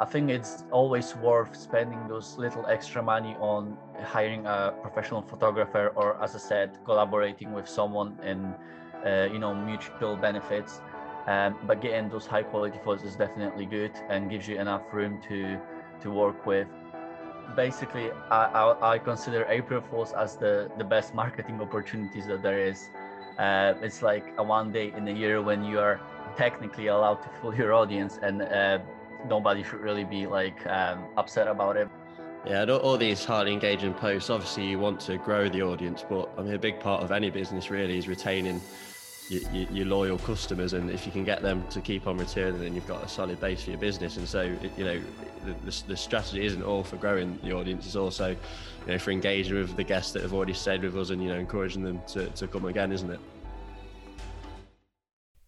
I think it's always worth spending those little extra money on hiring a professional photographer, or as I said, collaborating with someone in, uh, you know, mutual benefits. Um, but getting those high quality photos is definitely good and gives you enough room to to work with. Basically, I, I, I consider April Fools as the the best marketing opportunities that there is. Uh, it's like a one day in a year when you are technically allowed to fool your audience and uh, nobody should really be like um, upset about it. Yeah, all these highly engaging posts. Obviously, you want to grow the audience, but I mean, a big part of any business really is retaining your, your, your, loyal customers, and if you can get them to keep on returning, then you've got a solid base for your business. And so, you know, the, the, the strategy isn't all for growing the audience; it's also, you know, for engaging with the guests that have already stayed with us, and you know, encouraging them to, to come again, isn't it?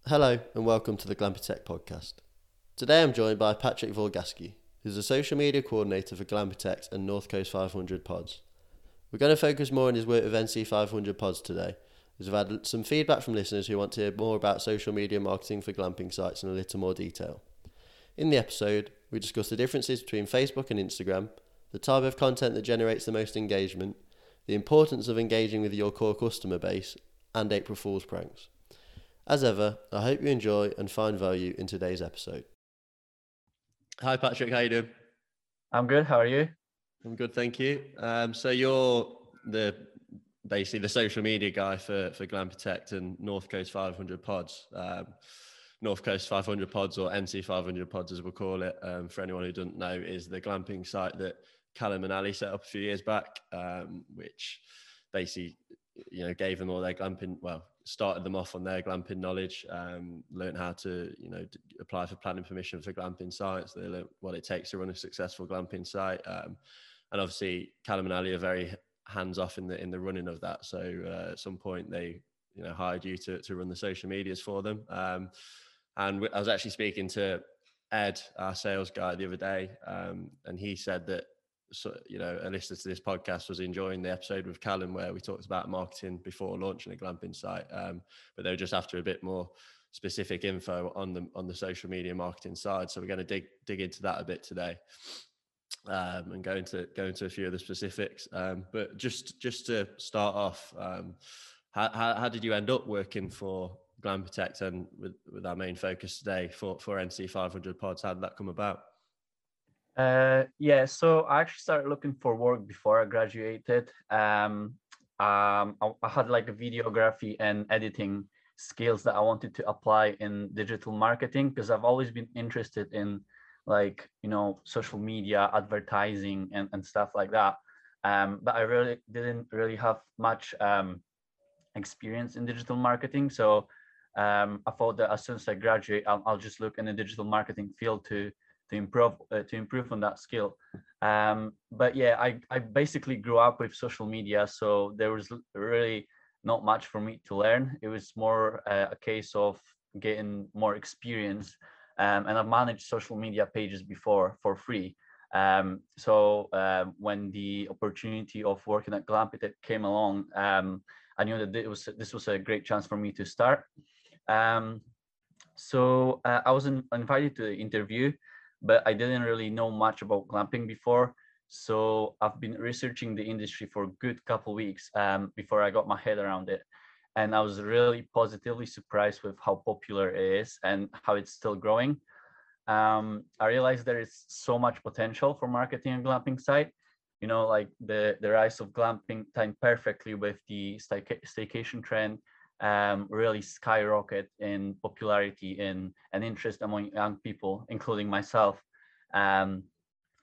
Hello, and welcome to the Glampitect podcast. Today I'm joined by Patryk Wargacki, who's a social media coordinator for Glampitect and North Coast 500 Pods. We're going to focus more on his work with NC 500 Pods today, as we've had some feedback from listeners who want to hear more about social media marketing for glamping sites in a little more detail. In the episode, we discuss the differences between Facebook and Instagram, the type of content that generates the most engagement, the importance of engaging with your core customer base, and April Fool's pranks. As ever, I hope you enjoy and find value in today's episode. Hi, Patryk. How you doing? I'm good. How are you? I'm good, thank you. Um, so you're the basically the social media guy for for Glampitect and North Coast 500 Pods. Um, North Coast 500 Pods or NC 500 Pods, as we'll call it, um, for anyone who doesn't know, is the glamping site that Callum and Ali set up a few years back, um, which basically you know gave them all their glamping well started them off on their glamping knowledge, um, learned how to, you know, apply for planning permission for glamping sites. They learned what it takes to run a successful glamping site. Um, and obviously, Callum and Ali are very hands off in the in the running of that. So uh, at some point, they you know hired you to to run the social medias for them. Um, and I was actually speaking to Ed, our sales guy, the other day, um, and he said that so, you know, a listener to this podcast was enjoying the episode with Callum where we talked about marketing before launching a glamping site, um, but they were just after a bit more specific info on the on the social media marketing side. So we're going to dig dig into that a bit today. Um, and go into go into a few of the specifics. Um, but just just to start off, um, how, how, how did you end up working for Glampitect and with, with our main focus today for for NC 500 pods? How did that come about? Uh, yeah, so I actually started looking for work before I graduated. Um, um, I, I, had like a videography and editing skills that I wanted to apply in digital marketing because I've always been interested in like you know social media, advertising, and and stuff like that. Um, but I really didn't really have much um, experience in digital marketing, so um, I thought that as soon as I graduate, I'll, I'll just look in the digital marketing field to to improve uh, to improve on that skill. Um, but yeah I, I basically grew up with social media so there was really not much for me to learn. It was more uh, a case of getting more experience. Um, and i've managed social media pages before for free. Um, so uh, when the opportunity of working at Glampitect came along um, i knew that it was this was a great chance for me to start. Um, so uh, i was in, invited to the interview but I didn't really know much about glamping before. So I've been researching the industry for a good couple weeks um, before I got my head around it. And I was really positively surprised with how popular it is and how it's still growing. Um, I realized there is so much potential for marketing a glamping site. You know, like the, the rise of glamping timed perfectly with the staycation trend um, really skyrocket in popularity in and interest among young people, including myself. Um,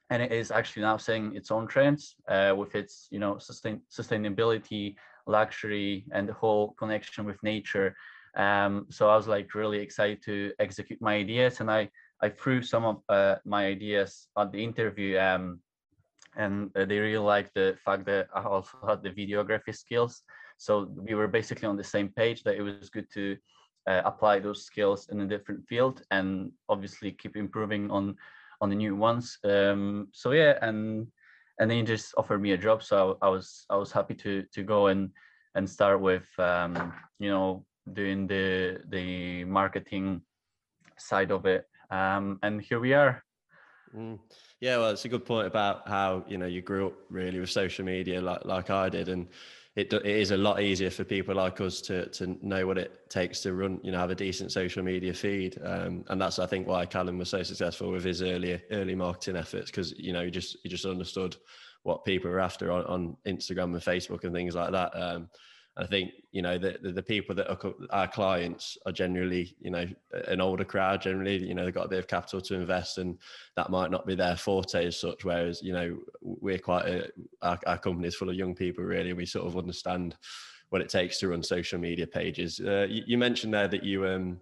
and it is actually now setting its own trends uh, with its, you know, sustain, sustainability, luxury, and the whole connection with nature. Um, so I was like really excited to execute my ideas, and I I threw some of uh, my ideas at the interview. Um, and uh, they really liked the fact that I also had the videography skills. So we were basically on the same page that it was good to uh, apply those skills in a different field and obviously keep improving on on the new ones. Um, so yeah, and and then he just offered me a job, so I, I was I was happy to to go and and start with um, you know doing the the marketing side of it. Um, and here we are. Mm. Yeah, well, it's a good point about how you know you grew up really with social media, like like I did, and it, it is a lot easier for people like us to to know what it takes to run, you know, have a decent social media feed, um, and that's I think why Callum was so successful with his early early marketing efforts because you know he just he just understood what people are after on, on Instagram and Facebook and things like that. Um, I think you know the, the, the people that are our clients are generally you know an older crowd. Generally, you know they've got a bit of capital to invest, and that might not be their forte as such. Whereas you know we're quite a, our, our company is full of young people. Really, we sort of understand what it takes to run social media pages. Uh, you, you, mentioned there that you um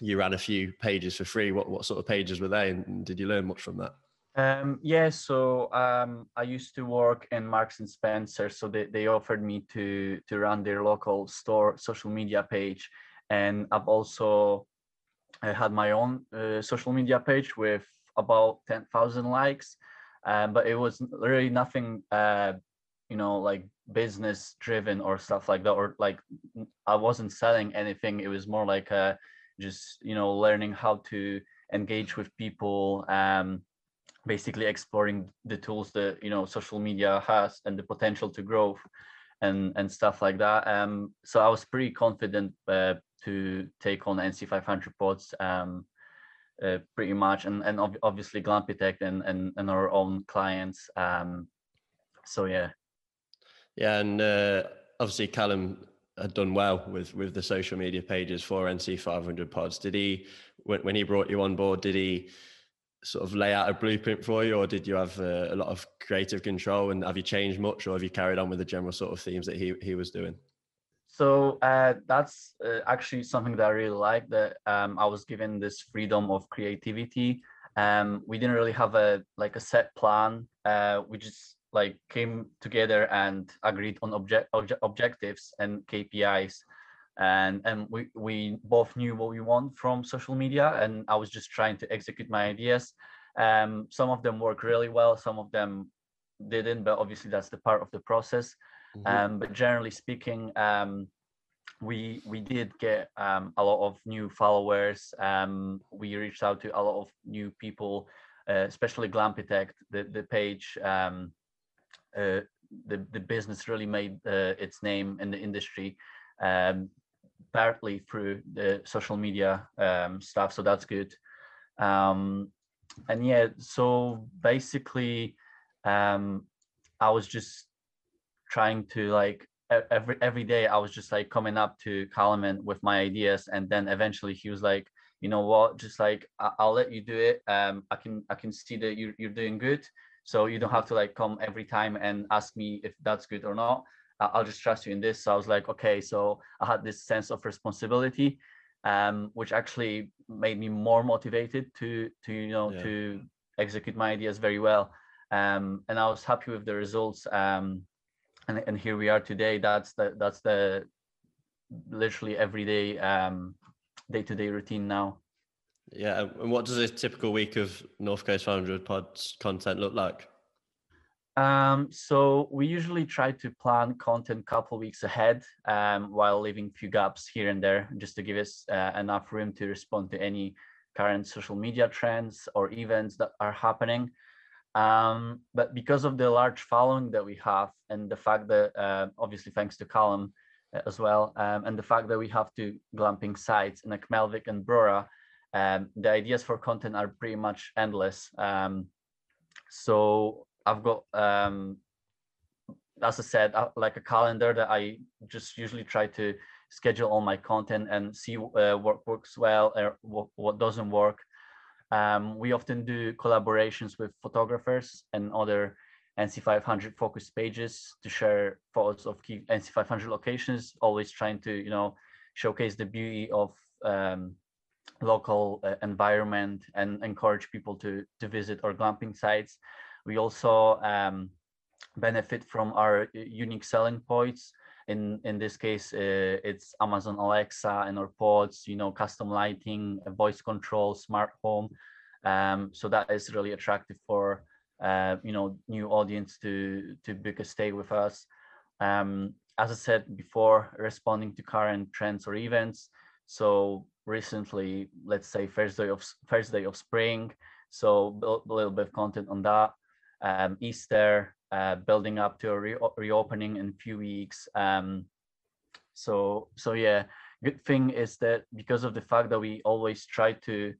you ran a few pages for free. What what sort of pages were they, and did you learn much from that? Um, yeah, so um, I used to work in Marks and Spencer, so they, they offered me to to run their local store social media page, and I've also I had my own uh, social media page with about ten thousand likes, um, but it was really nothing, uh, you know, like business driven or stuff like that, or like I wasn't selling anything. It was more like uh, just you know learning how to engage with people. Um, basically exploring the tools that you know social media has and the potential to grow and and stuff like that. Um so i was pretty confident uh, to take on nc 500 pods um uh, pretty much and and ob- obviously Glampitect and, and and our own clients um so yeah. Yeah and uh, obviously callum had done well with with the social media pages for nc 500 pods. Did he when, when he brought you on board did he sort of lay out a blueprint for you, or did you have uh, a lot of creative control? And have you changed much, or have you carried on with the general sort of themes that he he was doing? So uh, that's uh, actually something that I really like. That um, I was given this freedom of creativity. Um, we didn't really have a like a set plan. Uh, we just like came together and agreed on object, object objectives and KPIs and and we we both knew what we want from social media and i was just trying to execute my ideas. Um some of them work really well some of them didn't but obviously that's the part of the process. Mm-hmm. um but generally speaking um we we did get um, a lot of new followers. Um we reached out to a lot of new people uh, especially Glampitect the the page um uh, the the business really made uh, its name in the industry. Um, partly through the social media um, stuff, so that's good. Um, and yeah, so basically, um, I was just trying to like every every day I was just like coming up to Callum with my ideas, and then eventually he was like, you know what, just like I- will let you do it. Um, I can I can see that you're you're doing good, so you don't have to like come every time and ask me if that's good or not. I'll just trust you in this. So I was like, okay. So I had this sense of responsibility, um, which actually made me more motivated to to you know yeah. to execute my ideas very well. Um, and I was happy with the results. Um, and and here we are today. That's the that's the literally everyday um, day-to-day routine now. Yeah, and what does a typical week of North Coast 500 pods content look like? Um, so we usually try to plan content a couple weeks ahead um, while leaving few gaps here and there just to give us uh, enough room to respond to any current social media trends or events that are happening. Um, but because of the large following that we have and the fact that uh, obviously thanks to Callum uh, as well, um, and the fact that we have two glamping sites in Melvich and Brora, um, the ideas for content are pretty much endless. Um, so I've got um as I said, uh, like a calendar that I just usually try to schedule all my content and see uh, what works well or what, what doesn't work. Um, we often do collaborations with photographers and other NC500 focus pages to share photos of key NC500 locations, always trying to, you know, showcase the beauty of um, local uh, environment and encourage people to, to visit our glamping sites. We also um, benefit from our unique selling points. In in this case, uh, it's Amazon Alexa and our pods. You know, custom lighting, voice control, smart home. Um, so that is really attractive for uh, you know new audience to to book a stay with us. Um, as I said before, responding to current trends or events. So recently, let's say first day of first day of spring, So a little bit of content on that. Um, Easter, uh, building up to a re- reopening in a few weeks. Um, so so yeah, good thing is that because of the fact that we always try to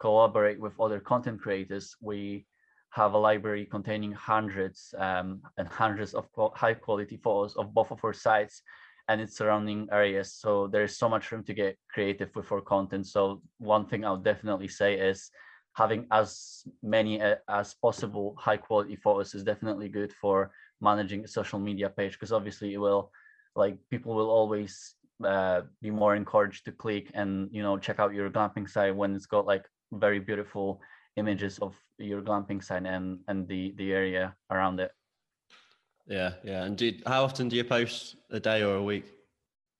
collaborate with other content creators, we have a library containing hundreds um, and hundreds of high quality photos of both of our sites and its surrounding areas. So there's so much room to get creative with our content. So one thing I'll definitely say is having as many uh, as possible high quality photos is definitely good for managing a social media page because obviously it will like people will always uh, be more encouraged to click and you know check out your glamping site when it's got like very beautiful images of your glamping site and and the the area around it. Yeah yeah. And did how often do you post? A day or a week?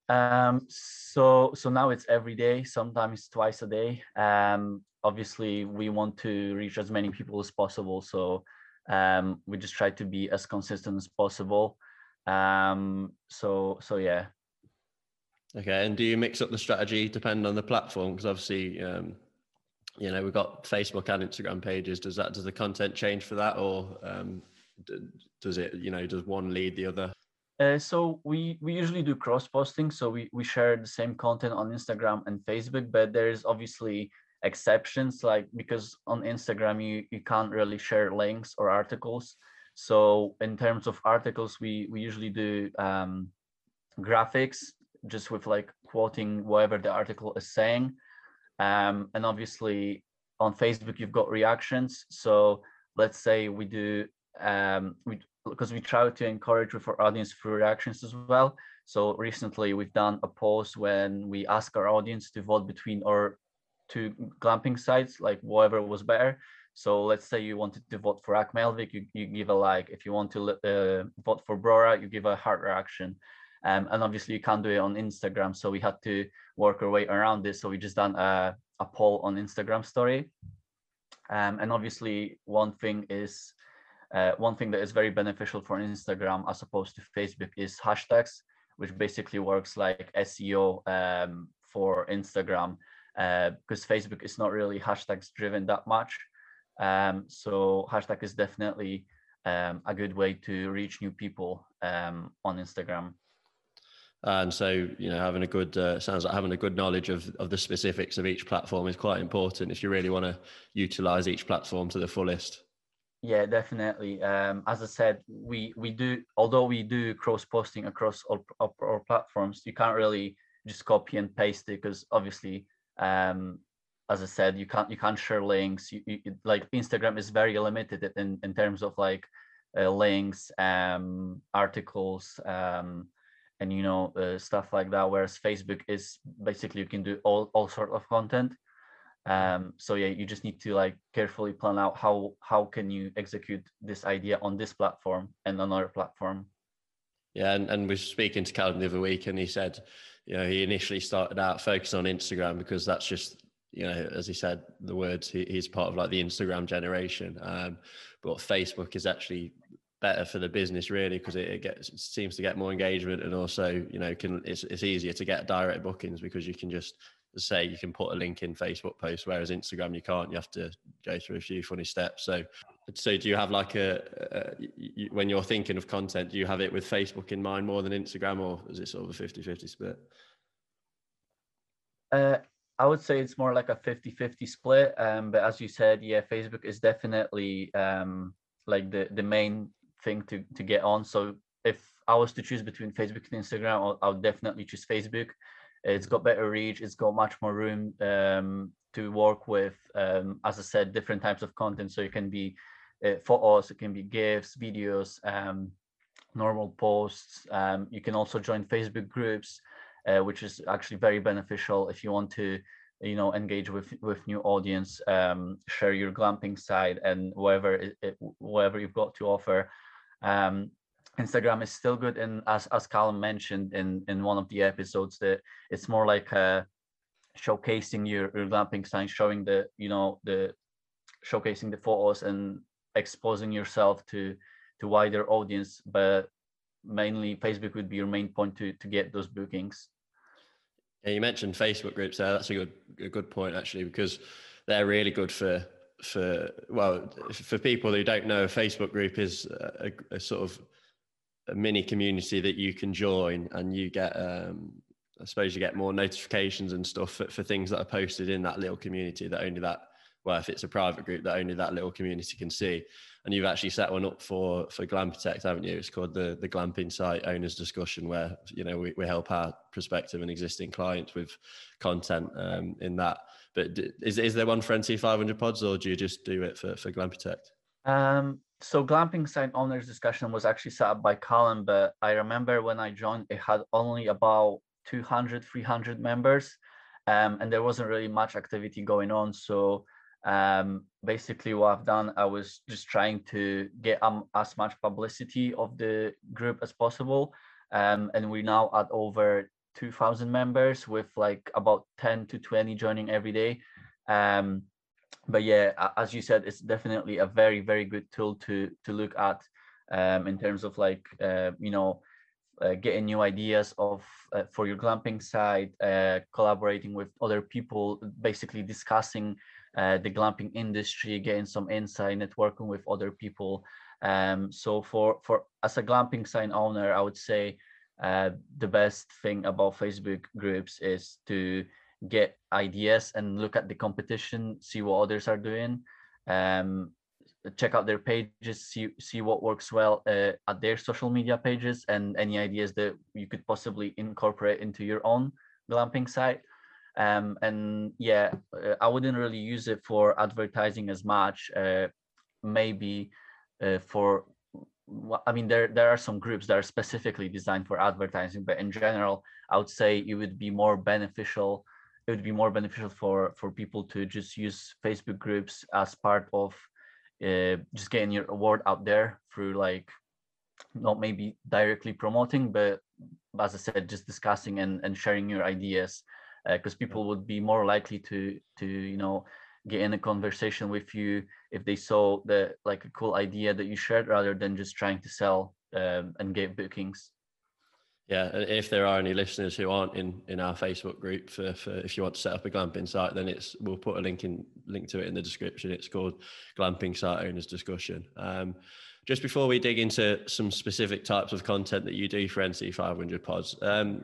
Um so so now it's every day sometimes twice a day. Um obviously we want to reach as many people as possible so um we just try to be as consistent as possible. Um so so yeah. Okay and do you mix up the strategy depending on the platform? Because obviously um you know we've got facebook and instagram pages. Does that does the content change for that or um does it you know does one lead the other? Uh, so we we usually do cross posting so we we share the same content on instagram and facebook but there's obviously exceptions like because on instagram you you can't really share links or articles. So in terms of articles we we usually do um graphics just with like quoting whatever the article is saying. Um and obviously on facebook you've got reactions. So let's say we do um we because we try to encourage with our audience through reactions as well. So recently we've done a post when we ask our audience to vote between our two glamping sites, like whatever was better. So let's say you wanted to vote for Akmelvik, you, you give a like. If you want to uh, vote for Brora, you give a heart reaction. Um, and obviously you can't do it on Instagram. So we had to work our way around this. So we just done a, a poll on Instagram story. Um, and obviously one thing is, uh, one thing that is very beneficial for Instagram as opposed to Facebook is hashtags, which basically works like SEO um, for Instagram uh, because Facebook is not really hashtags driven that much. Um, so hashtag is definitely um, a good way to reach new people um, on Instagram. And so, you know, having a good uh, sounds like having a good knowledge of of the specifics of each platform is quite important if you really want to utilize each platform to the fullest. Yeah, definitely. Um, as I said, we we do although we do cross posting across all, all, all platforms, you can't really just copy and paste it because obviously um, as I said, you can't you can't share links. You, you, like Instagram is very limited in in terms of like uh, links, um, articles, um, and you know uh, stuff like that. Whereas Facebook is basically you can do all all sort of content. Um, so yeah, you just need to like carefully plan out how how can you execute this idea on this platform and another platform. Yeah, and, and we're speaking to Callum the other week, and he said you know, he initially started out focusing on Instagram because that's just, you know, as he said, the words, he, he's part of like the Instagram generation. Um, but Facebook is actually better for the business really because it, it, gets it seems to get more engagement and also, you know, can it's, it's easier to get direct bookings because you can just say you can put a link in Facebook post, whereas Instagram you can't. You have to go through a few funny steps. So, so do you have like a, a you, when you're thinking of content, do you have it with Facebook in mind more than Instagram, or is it sort of a 50-50 split? Uh, I would say it's more like a 50-50 split. Um, but as you said, yeah, Facebook is definitely um, like the the main thing to to get on. So if I was to choose between Facebook and Instagram, I'll, definitely choose Facebook it's got better reach. It's got much more room um, to work with. Um, as I said, different types of content. So you can be photos, it can be GIFs, videos, um, normal posts. Um, you can also join Facebook groups, uh, which is actually very beneficial if you want to, you know, engage with with new audience, um, share your glamping side and whatever it, whatever you've got to offer. Um, Instagram is still good, and as as Callum mentioned in in one of the episodes, that it's more like uh, showcasing your your glamping sign, showing the you know the showcasing the photos and exposing yourself to to wider audience. But mainly, Facebook would be your main point to to get those bookings. Yeah, you mentioned Facebook groups there. That's a good a good point actually because they're really good for for well for people who don't know, a Facebook group is a, a sort of a mini community that you can join, and you get um, I suppose you get more notifications and stuff for, for things that are posted in that little community that only that if it's a private group that only that little community can see. And you've actually set one up for for Glampitect haven't you? It's called the the glamping site owners discussion where you know we, we help our prospective and existing clients with content um, in that. But is, is there one for nc 500 pods or do you just do it for, for Glampitect? Um so glamping site owners discussion was actually set up by Callum, but I remember when I joined, it had only about 200, 300 members, um, and there wasn't really much activity going on. So um, basically what I've done, I was just trying to get um, as much publicity of the group as possible. Um, and we now at over 2000 members with like about 10 to 20 joining every day. Um, but yeah, as you said, it's definitely a very, very good tool to, to look at um, in terms of like, uh, you know, uh, getting new ideas of uh, for your glamping site, uh, collaborating with other people, basically discussing uh, the glamping industry, getting some insight, networking with other people. Um, so for for as a glamping sign owner, I would say uh, the best thing about Facebook groups is to get ideas and look at the competition, see what others are doing, um, check out their pages, see see what works well uh, at their social media pages, and any ideas that you could possibly incorporate into your own glamping site. Um, and yeah, uh, I wouldn't really use it for advertising as much. Uh, maybe uh, for, I mean, there there are some groups that are specifically designed for advertising, but in general, I would say it would be more beneficial. It would be more beneficial for for people to just use Facebook groups as part of uh, just getting your award out there through like not maybe directly promoting, but as I said, just discussing and, and sharing your ideas because uh, people would be more likely to to you know get in a conversation with you if they saw the like a cool idea that you shared rather than just trying to sell um, and get bookings. Yeah if there are any listeners who aren't in in our facebook group for, for if you want to set up a glamping site then it's we'll put a link in link to it in the description. It's called glamping site owners discussion. Um, just before we dig into some specific types of content that you do for nc 500 pods um,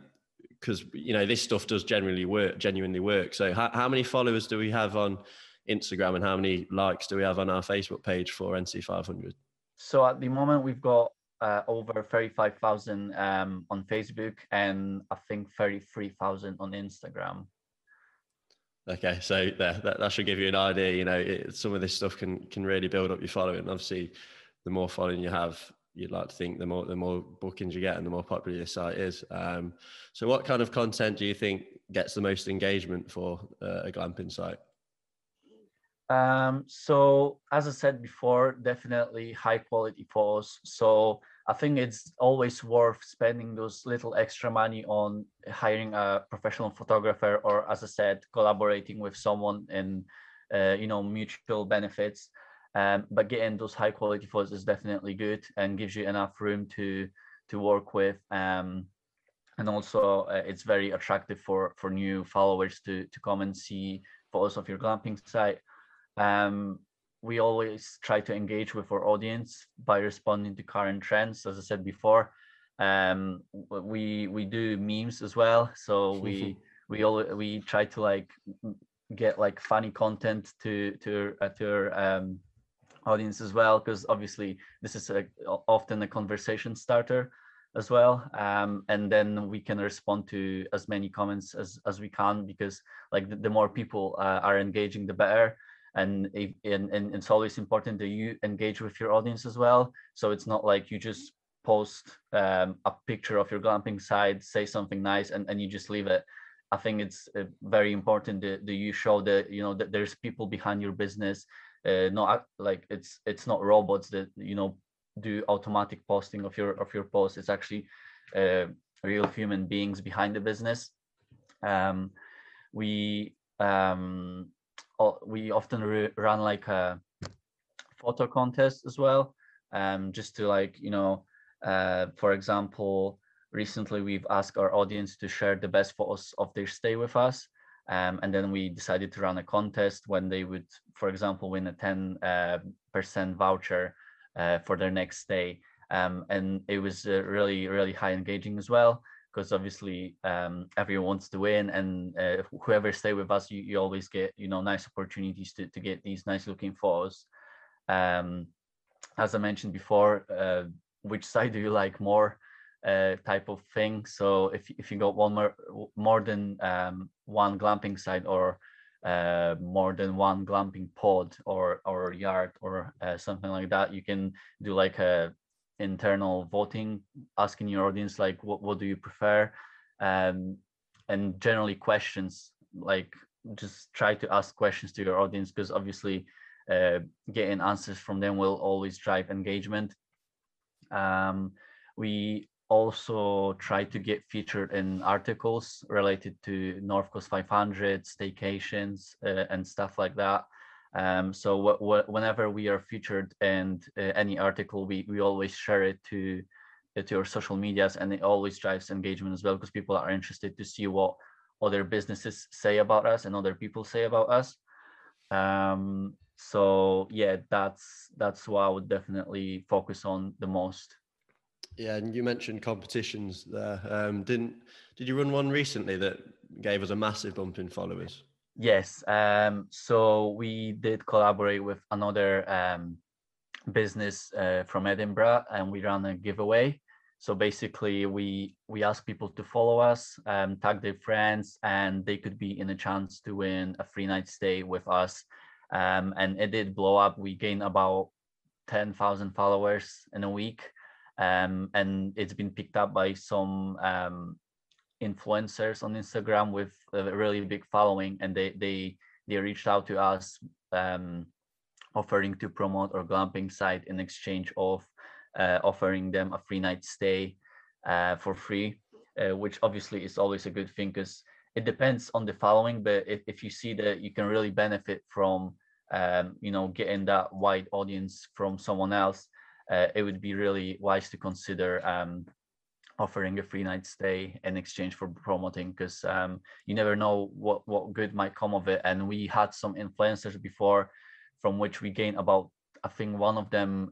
because you know this stuff does generally work, genuinely work. So how, how many followers do we have on Instagram and how many likes do we have on our Facebook page for NC500? So at the moment we've got uh, over 35,000 um, on Facebook and I think 33,000 on Instagram. Okay, so there, that, that should give you an idea. You know, it, some of this stuff can can really build up your following. Obviously, the more following you have, you'd like to think the more the more bookings you get and the more popular your site is. Um, so, what kind of content do you think gets the most engagement for uh, a glamping site? Um, so, as I said before, definitely high quality photos. So, I think it's always worth spending those little extra money on hiring a professional photographer, or as I said, collaborating with someone in, uh, you know, mutual benefits. Um, but getting those high quality photos is definitely good and gives you enough room to to work with. Um, and also, uh, it's very attractive for for new followers to to come and see photos of your glamping site. Um, we always try to engage with our audience by responding to current trends. As I said before, um, we we do memes as well. So we we all we try to like get like funny content to to uh, to um, audience as well because obviously this is a, often a conversation starter as well um, and then we can respond to as many comments as as we can because like the, the more people uh, are engaging the better. And, if, and and it's always important that you engage with your audience as well. So it's not like you just post um, a picture of your glamping site say something nice and, and you just leave it. I think it's uh, very important that, that you show that you know that there's people behind your business uh, not like it's it's not robots that you know do automatic posting of your of your posts. It's actually uh, real human beings behind the business. Um, we um, we often run like a photo contest as well um, just to like you know uh, for example recently we've asked our audience to share the best photos of their stay with us Um, and then we decided to run a contest when they would, for example, win a 10% uh, voucher uh, for their next stay. Um, and it was really, really high engaging as well, because obviously um, everyone wants to win and uh, whoever stay with us, you, you always get, you know, nice opportunities to, to get these nice looking photos. Um, as I mentioned before, uh, which side do you like more? Uh, type of thing. So if if you got one more more than um, one glamping site or uh, more than one glamping pod or or yard or uh, something like that, you can do like a internal voting, asking your audience like what what do you prefer, um, and generally questions like just try to ask questions to your audience because obviously uh, getting answers from them will always drive engagement. Um, we also try to get featured in articles related to North Coast 500, staycations, uh, and stuff like that. Um, so whenever we are featured in uh, any article, we, we always share it to uh, to our social medias, and it always drives engagement as well because people are interested to see what other businesses say about us and other people say about us. Um, so yeah, that's that's what I would definitely focus on the most. Yeah, and you mentioned competitions there. Um, didn't did you run one recently that gave us a massive bump in followers? Yes. Um, so we did collaborate with another um, business uh, from Edinburgh, and we ran a giveaway. So basically, we we ask people to follow us, um, tag their friends, and they could be in a chance to win a free night stay with us. Um, and it did blow up. We gained about ten thousand followers in a week um, and it's been picked up by some um, influencers on Instagram with a really big following, and they they they reached out to us um, offering to promote our glamping site in exchange of uh, offering them a free night stay uh, for free, uh, which obviously is always a good thing because it depends on the following. But if, if you see that you can really benefit from um, you know getting that wide audience from someone else, uh, it would be really wise to consider um, offering a free night stay in exchange for promoting because um, you never know what what good might come of it. And we had some influencers before from which we gained about i think one of them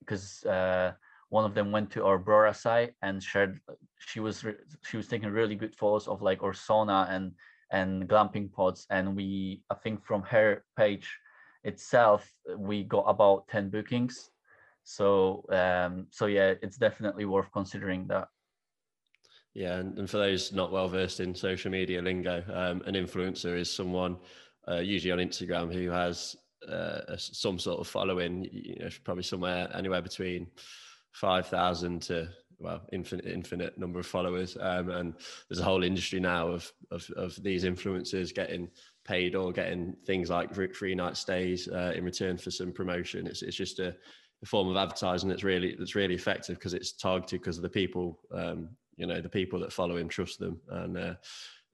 because um, uh, one of them went to our Brora site and shared she was she was taking really good photos of like our sauna and and glamping pods. And we i think from her page itself we got about 10 bookings so um, so yeah, it's definitely worth considering that. Yeah, and, and for those not well versed in social media lingo, um, an influencer is someone uh, usually on Instagram who has uh, some sort of following. You know, probably somewhere anywhere between five thousand to well infinite infinite number of followers um, and there's a whole industry now of, of of these influencers getting paid or getting things like free night stays uh, in return for some promotion it's, it's just a form of advertising that's really that's really effective because it's targeted because of the people um, you know the people that follow him trust them. And uh,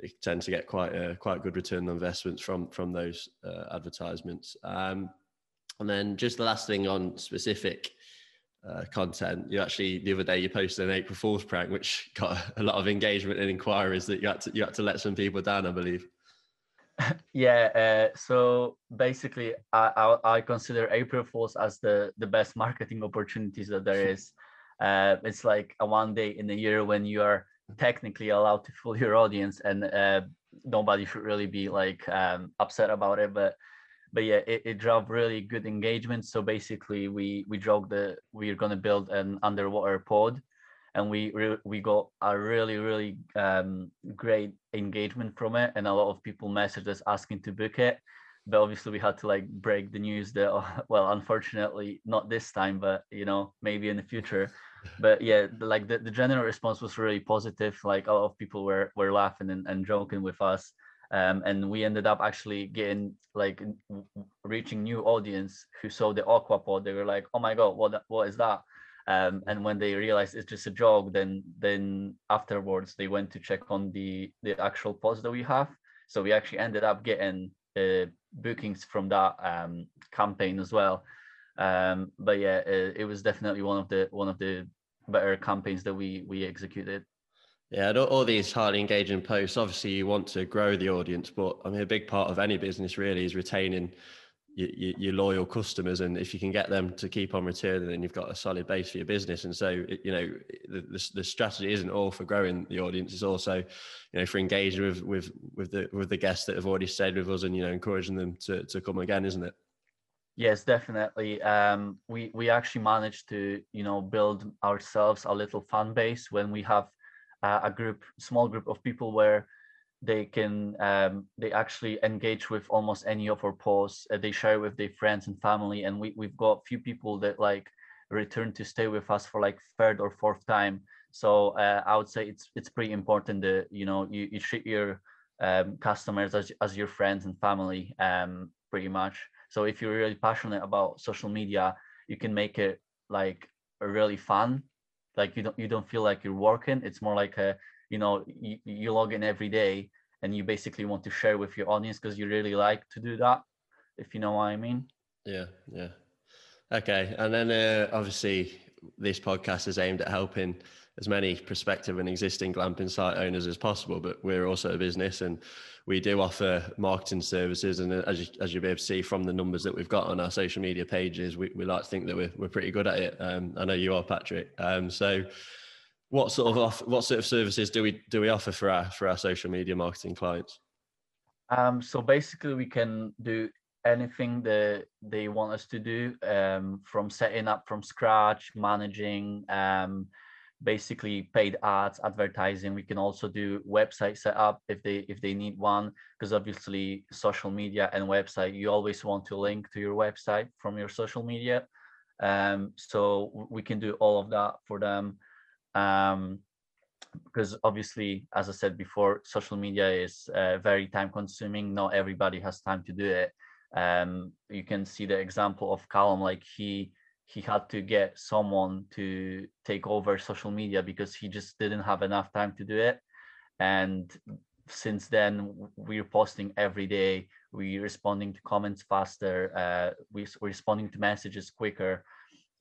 they tend to get quite a quite good return on investments from from those uh, advertisements. Um, and then just the last thing on specific uh, content you actually the other day you posted an april fool's prank which got a lot of engagement and inquiries that you had to you had to let some people down i believe yeah uh, so basically I, I, I consider april fools as the the best marketing opportunities that there is. Uh, it's like a one day in a year when you are technically allowed to fool your audience and uh, nobody should really be like um, upset about it but but yeah it, it drove really good engagement. So basically we we drove the we're going to build an underwater pod and we re- we got a really really um, great engagement from it and a lot of people messaged us asking to book it. But obviously we had to like break the news that well unfortunately not this time but you know maybe in the future. But yeah like the, the general response was really positive. Like a lot of people were were laughing and, and joking with us. Um, and we ended up actually getting like reaching new audience who saw the aquapod. They were like oh my god what what is that um, and when they realized it's just a joke then then afterwards they went to check on the the actual post that we have so we actually ended up getting uh, bookings from that um, campaign as well um, but yeah it, it, was definitely one of the one of the better campaigns that we we executed Yeah, all these highly engaging posts. Obviously, you want to grow the audience, but I mean, a big part of any business really is retaining your, your, loyal customers, and if you can get them to keep on returning, then you've got a solid base for your business. And so, you know, the, the, the, strategy isn't all for growing the audience; it's also, you know, for engaging with with with the with the guests that have already stayed with us, and you know, encouraging them to to come again, isn't it? Yes, definitely. Um, we we actually managed to you know build ourselves a little fan base when we have uh, a group, small group of people where they can um, they actually engage with almost any of our posts uh, they share with their friends and family and we, we've got few people that like return to stay with us for like third or fourth time. So uh, i would say it's it's pretty important that you know you, you treat your um, customers as, as your friends and family um, pretty much. So if you're really passionate about social media you can make it like really fun. Like you don't you don't feel like you're working. It's more like a you know you, you log in every day and you basically want to share with your audience because you really like to do that if you know what i mean. Yeah yeah. Okay and then uh, obviously this podcast is aimed at helping as many prospective and existing glamping site owners as possible but we're also a business and we do offer marketing services. And as, you, as you'll be able to see from the numbers that we've got on our social media pages we, we like to think that we're, we're pretty good at it. Um, i know you are Patryk. Um, so what sort of off, what sort of services do we do we offer for our for our social media marketing clients? Um, so basically, we can do anything that they want us to do, um, from setting up from scratch, managing, um, basically paid ads, advertising. We can also do website setup if they if they need one, because obviously social media and website, you always want to link to your website from your social media. Um, so we can do all of that for them um, because obviously, as I said before, social media is uh, very time consuming. Not everybody has time to do it. Um, you can see the example of Callum, like he he had to get someone to take over social media because he just didn't have enough time to do it. And since then, we're posting every day. We're responding to comments faster. Uh, we're responding to messages quicker.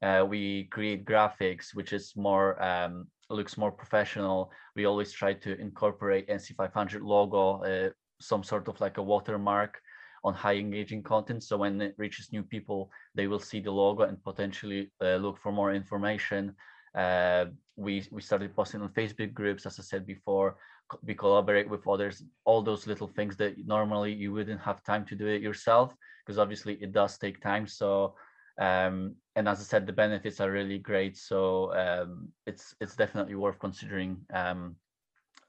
Uh, we create graphics, which is more um, looks more professional. We always try to incorporate NC500 logo, uh, some sort of like a watermark on high engaging content. So when it reaches new people, they will see the logo and potentially uh, look for more information. Uh, we we started posting on Facebook groups, as I said before. We collaborate with others. All those little things that normally you wouldn't have time to do it yourself, because obviously it does take time. So um, and as I said, the benefits are really great. So um, it's it's definitely worth considering um,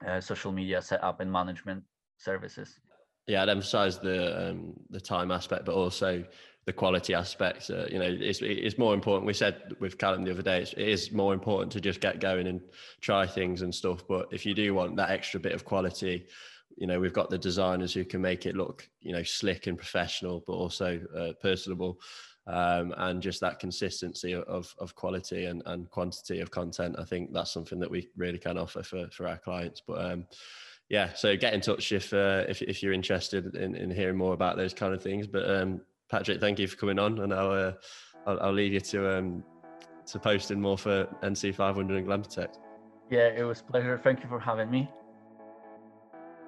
uh, social media setup and management services. Yeah, I'd emphasise the um, the time aspect, but also the quality aspect. Uh, you know, it's it's more important. We said with Callum the other day, it's, it is more important to just get going and try things and stuff. But if you do want that extra bit of quality, you know, we've got the designers who can make it look, you know, slick and professional, but also uh, personable um, and just that consistency of, of quality and, and quantity of content. I think that's something that we really can offer for, for our clients. But um, yeah, so get in touch if, uh, if, if you're interested in, in hearing more about those kind of things. But um, Patryk, thank you for coming on, and I'll, uh, I'll, I'll, leave you to um, to posting more for NC500 and Glampitect. Yeah, it was pleasure. Thank you for having me.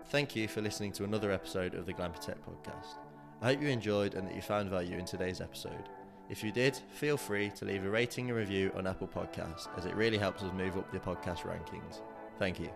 Thank you for listening to another episode of the Glampitect podcast. I hope you enjoyed and that you found value in today's episode. If you did, feel free to leave a rating and review on Apple Podcasts as it really helps us move up the podcast rankings. Thank you.